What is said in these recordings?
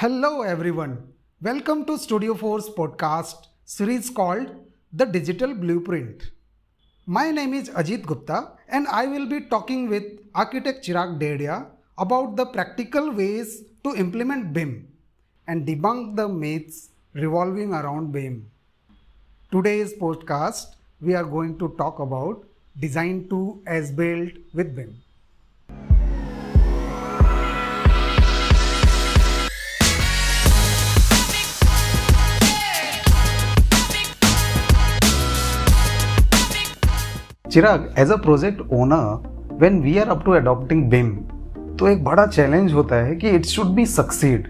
Hello, everyone. Welcome to Studio 4's podcast series called The Digital Blueprint. My name is Ajit Gupta, and I will be talking with architect Chirag Dedia about the practical ways to implement BIM and debunk the myths revolving around BIM. Today's podcast, we are going to talk about design to as built with BIM. Chirag as a project owner when we are up to adopting BIM तो एक बड़ा challenge होता है कि it should be succeed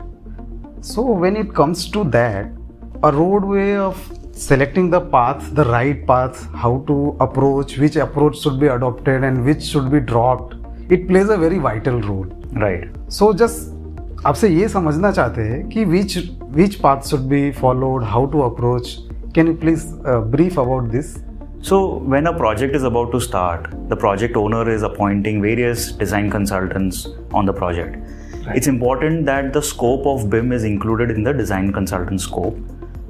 so when it comes to that a road way of selecting the path the right path how to approach which approach should be adopted and which should be dropped it plays a very vital role right so just आपसे ये समझना चाहते हैं कि which which path should be followed how to approach can you please brief about this So, when a project is about to start, the project owner is appointing various design consultants on the project. Right. It's important that the scope of BIM is included in the design consultant scope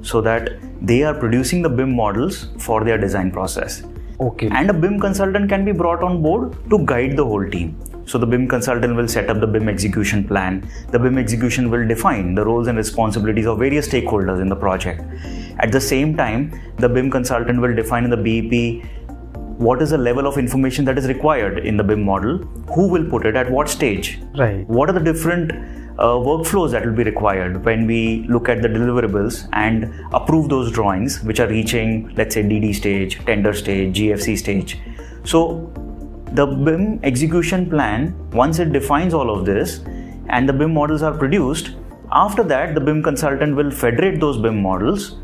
so that they are producing the BIM models for their design process. okay And a BIM consultant can be brought on board to guide the whole team. So the BIM consultant will set up the BIM execution plan. The BIM execution will define the roles and responsibilities of various stakeholders in the project. At the same time, the BIM consultant will define in the BEP what is the level of information that is required in the BIM model, who will put it at what stage, right what are the different uh, workflows that will be required when we look at the deliverables and approve those drawings which are reaching let's say dd stage tender stage gfc stage so the bim execution plan once it defines all of this and the bim models are produced after that the bim consultant will federate those bim models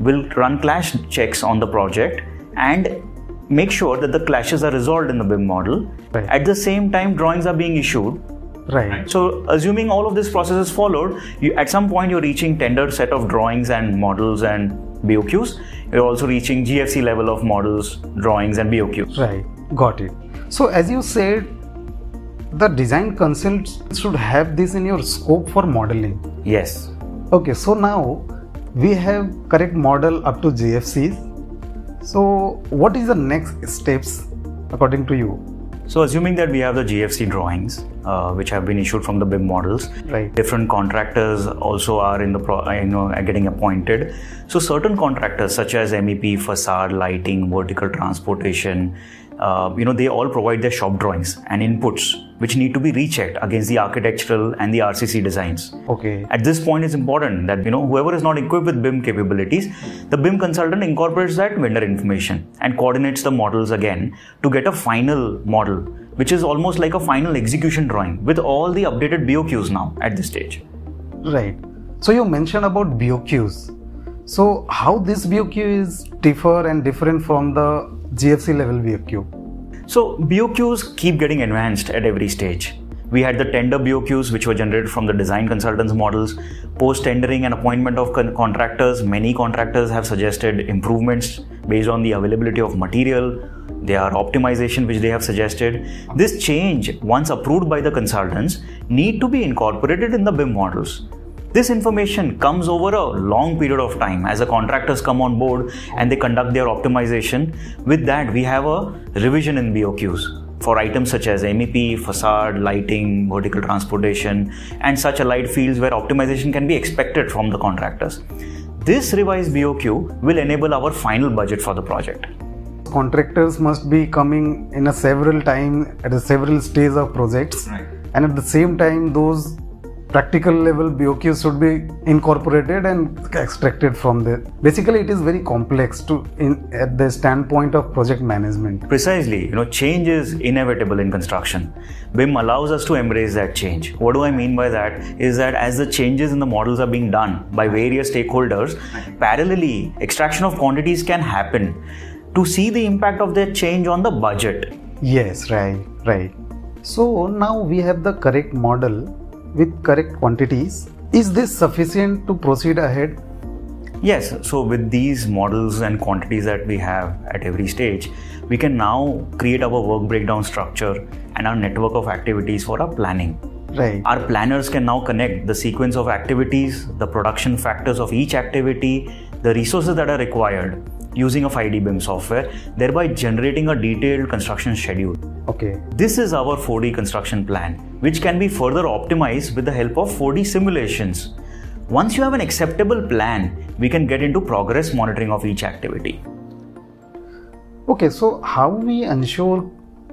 will run clash checks on the project and make sure that the clashes are resolved in the bim model Right. at the same time drawings are being issued right so, assuming all of this process is followed, you, at some point you're reaching tender set of drawings and models and BOQs. You're also reaching GFC level of models, drawings, and BOQs. Right, got it. So, as you said, the design consultants should have this in your scope for modeling. Yes. Okay, so now we have correct model up to GFCs. So, what is the next steps according to you? So, assuming that we have the GFC drawings, uh, which have been issued from the BIM models, Right. different contractors also are in the pro- you know are getting appointed. So, certain contractors such as MEP, facade, lighting, vertical transportation, uh, you know, they all provide their shop drawings and inputs which need to be rechecked against the architectural and the RCC designs. Okay, At this point, it's important that you know whoever is not equipped with BIM capabilities, the BIM consultant incorporates that vendor information and coordinates the models again to get a final model, which is almost like a final execution drawing with all the updated BOQs now at this stage. right. So, you mentioned about BOQs. So, how this BOQ is differ and different from the GFC level BOQ? So BOQs keep getting advanced at every stage. We had the tender BOQs, which were generated from the design consultants models. Post tendering and appointment of con- contractors, many contractors have suggested improvements based on the availability of material, their optimization, which they have suggested. This change, once approved by the consultants, need to be incorporated in the BIM models. This information comes over a long period of time as the contractors come on board and they conduct their optimization. With that, we have a revision in BOQs for items such as MEP, facade, lighting, vertical transportation, and such allied fields where optimization can be expected from the contractors. This revised BOQ will enable our final budget for the project. contractors must be coming in a several time at a several stage of projects and at the same time those practical level BOQs should be incorporated and extracted from there. Basically, it is very complex to in at the standpoint of project management. Precisely, you know, change is inevitable in construction. BIM allows us to embrace that change. What do I mean by that? Is that as the changes in the models are being done by various stakeholders, parallelly, extraction of quantities can happen to see the impact of that change on the budget. Yes, right, right. So now we have the correct model with correct quantities. Is this sufficient to proceed ahead? Yes, so with these models and quantities that we have at every stage, we can now create our work breakdown structure and our network of activities for our planning. Right. Our planners can now connect the sequence of activities, the production factors of each activity, the resources that are required using a 5D BIM software, thereby generating a detailed construction schedule. Okay. This is our 4D construction plan, which can be further optimized with the help of 4D simulations. Once you have an acceptable plan, we can get into progress monitoring of each activity. Okay, so how we ensure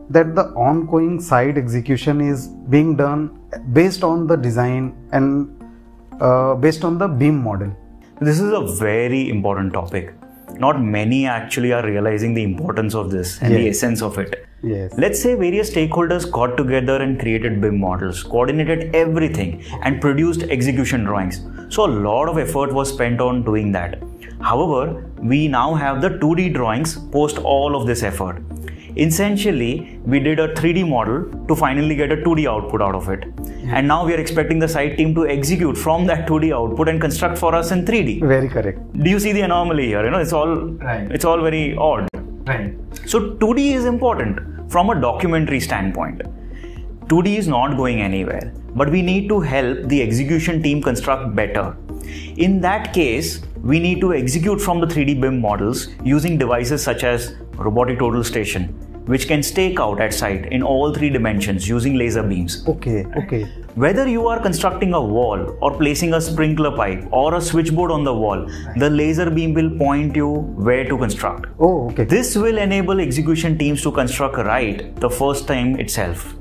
that the ongoing site execution is being done based on the design and uh, based on the BIM model? This is a very important topic. Not many actually are realizing the importance of this and the essence of it. Yes. Let's say various stakeholders got together and created BIM models, coordinated everything, and produced execution drawings. So, a lot of effort was spent on doing that. However, we now have the 2D drawings post all of this effort. Essentially, we did a 3D model to finally get a 2D output out of it. And now we are expecting the site team to execute from that 2D output and construct for us in 3D. Very correct. Do you see the anomaly here? You know, it's all Right. it's all very odd. Right. So 2D is important from a documentary standpoint. 2D is not going anywhere, but we need to help the execution team construct better. In that case, we need to execute from the 3D BIM models using devices such as robotic total station, which can stake out at site in all three dimensions using laser beams. Okay. Okay. Whether you are constructing a wall or placing a sprinkler pipe or a switchboard on the wall, the laser beam will point you where to construct. Oh, okay. This will enable execution teams to construct right the first time itself.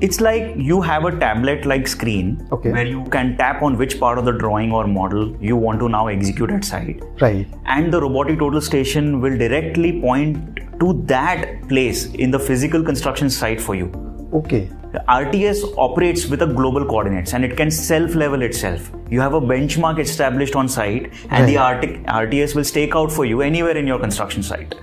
It's like you have a tablet like screen Okay. where you can tap on which part of the drawing or model you want to now execute at site. Right. And the robotic total station will directly point to that place in the physical construction site for you. Okay. The RTS operates with a global coordinates and it can self level itself. You have a benchmark established on site and the RT- RTS will stake out for you anywhere in your construction site.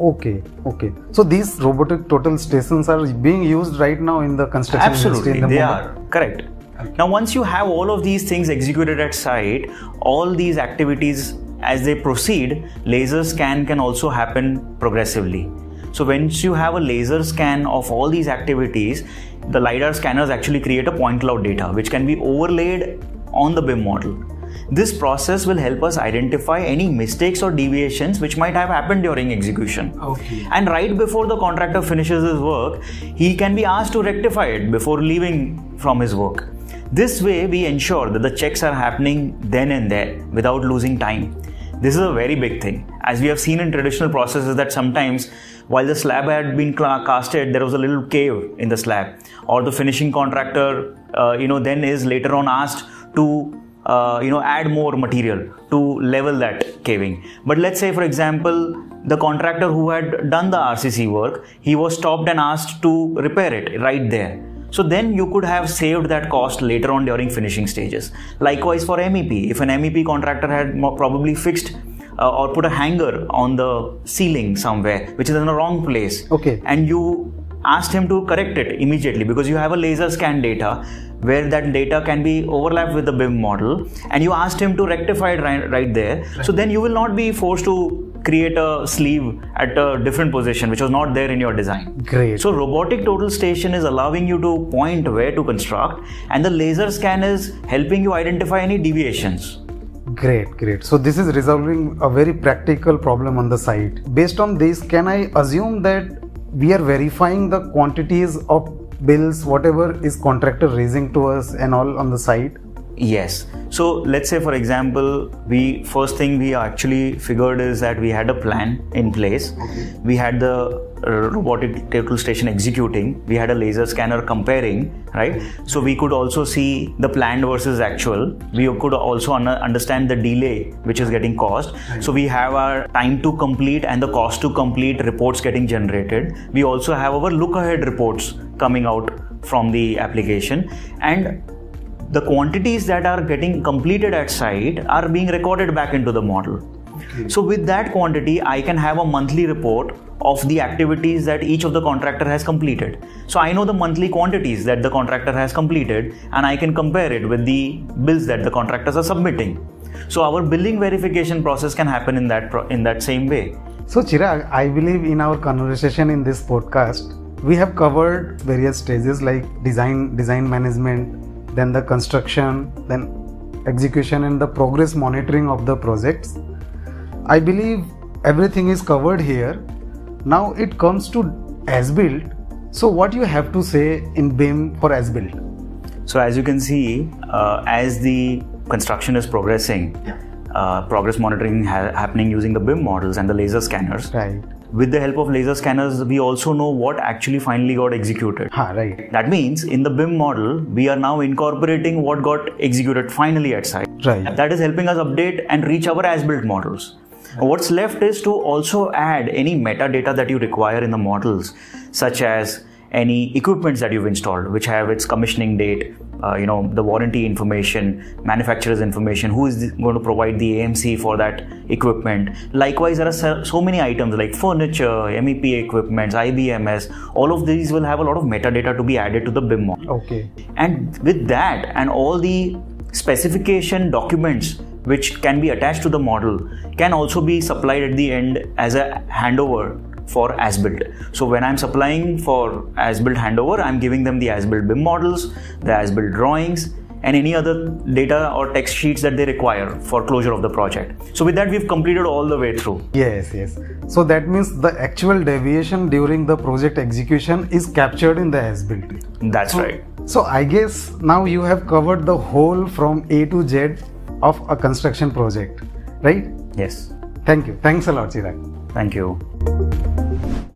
Okay. Okay. So these robotic total stations are being used right now in the construction Absolutely, industry. In the they moment. are correct. Now, once you have all of these things executed at site, all these activities as they proceed, laser scan can also happen progressively. So, once you have a laser scan of all these activities, the LiDAR scanners actually create a point cloud data which can be overlaid on the BIM model. This process will help us identify any mistakes or deviations which might have happened during execution. Okay. And right before the contractor finishes his work, he can be asked to rectify it before leaving from his work. This way, we ensure that the checks are happening then and there without losing time. This is a very big thing. As we have seen in traditional processes, that sometimes while the slab had been casted, there was a little cave in the slab, or the finishing contractor, uh, you know, then is later on asked to uh, you know add more material to level that caving. But let's say for example the contractor who had done the rcc work he was stopped and asked to repair it right there. So then you could have saved that cost later on during finishing stages. Likewise for mep if an mep contractor had probably fixed uh, or put a hanger on the ceiling somewhere which is in the wrong place Okay. and you asked him to correct it immediately because you have a laser scan data where that data can be overlapped with the BIM model and you asked him to rectify it right, right there. So then you will not be forced to create a sleeve at a different position which was not there in your design. Great. So robotic total station is allowing you to point where to construct and the laser scan is helping you identify any deviations. Great, great. So this is resolving a very practical problem on the site. Based on this, can I assume that we are verifying the quantities of bills, whatever is contractor raising to us and all on the site? Yes. So let's say, for example, we first thing we actually figured is that we had a plan in place. We had the Uh, robotic total station executing. We had a laser scanner comparing, right? So we could also see the planned versus actual. We could also un- understand the delay which is getting caused. So we have our time to complete and the cost to complete reports getting generated. We also have our look ahead reports coming out from the application and the quantities that are getting completed at site are being recorded back into the model. So with that quantity, I can have a monthly report of the activities that each of the contractor has completed. So I know the monthly quantities that the contractor has completed and I can compare it with the bills that the contractors are submitting. So our billing verification process can happen in that pro- in that same way. So Chirag, I believe in our conversation in this podcast, we have covered various stages like design, design management, then the construction, then execution and the progress monitoring of the projects. I believe everything is covered here. Now it comes to as built. So what you have to say in BIM for as built? So as you can see, uh, as the construction is progressing, uh, progress monitoring ha- happening using the BIM models and the laser scanners. Right. With the help of laser scanners, we also know what actually finally got executed. Ha, right. That means in the BIM model, we are now incorporating what got executed finally at site. Right. That is helping us update and reach our as built models. What's left is to also add any metadata that you require in the models, such as any equipments that you've installed, which have its commissioning date, uh, you know, the warranty information, manufacturer's information, who is going to provide the AMC for that equipment. Likewise, there are so, so many items like furniture, MEP equipments, IBMS. All of these will have a lot of metadata to be added to the BIM model. Okay. And with that and all the specification documents which can be attached to the model can also be supplied at the end as a handover for as built. So when I'm supplying for as built handover, I'm giving them the as built BIM models, the as built drawings, and any other data or text sheets that they require for closure of the project. So with that, we've completed all the way through. Yes, yes. So that means the actual deviation during the project execution is captured in the as built. That's right. So I guess now you have covered the whole from A to Z of a construction project, right? Yes. Thank you. Thanks a lot, Chirag. Thank you.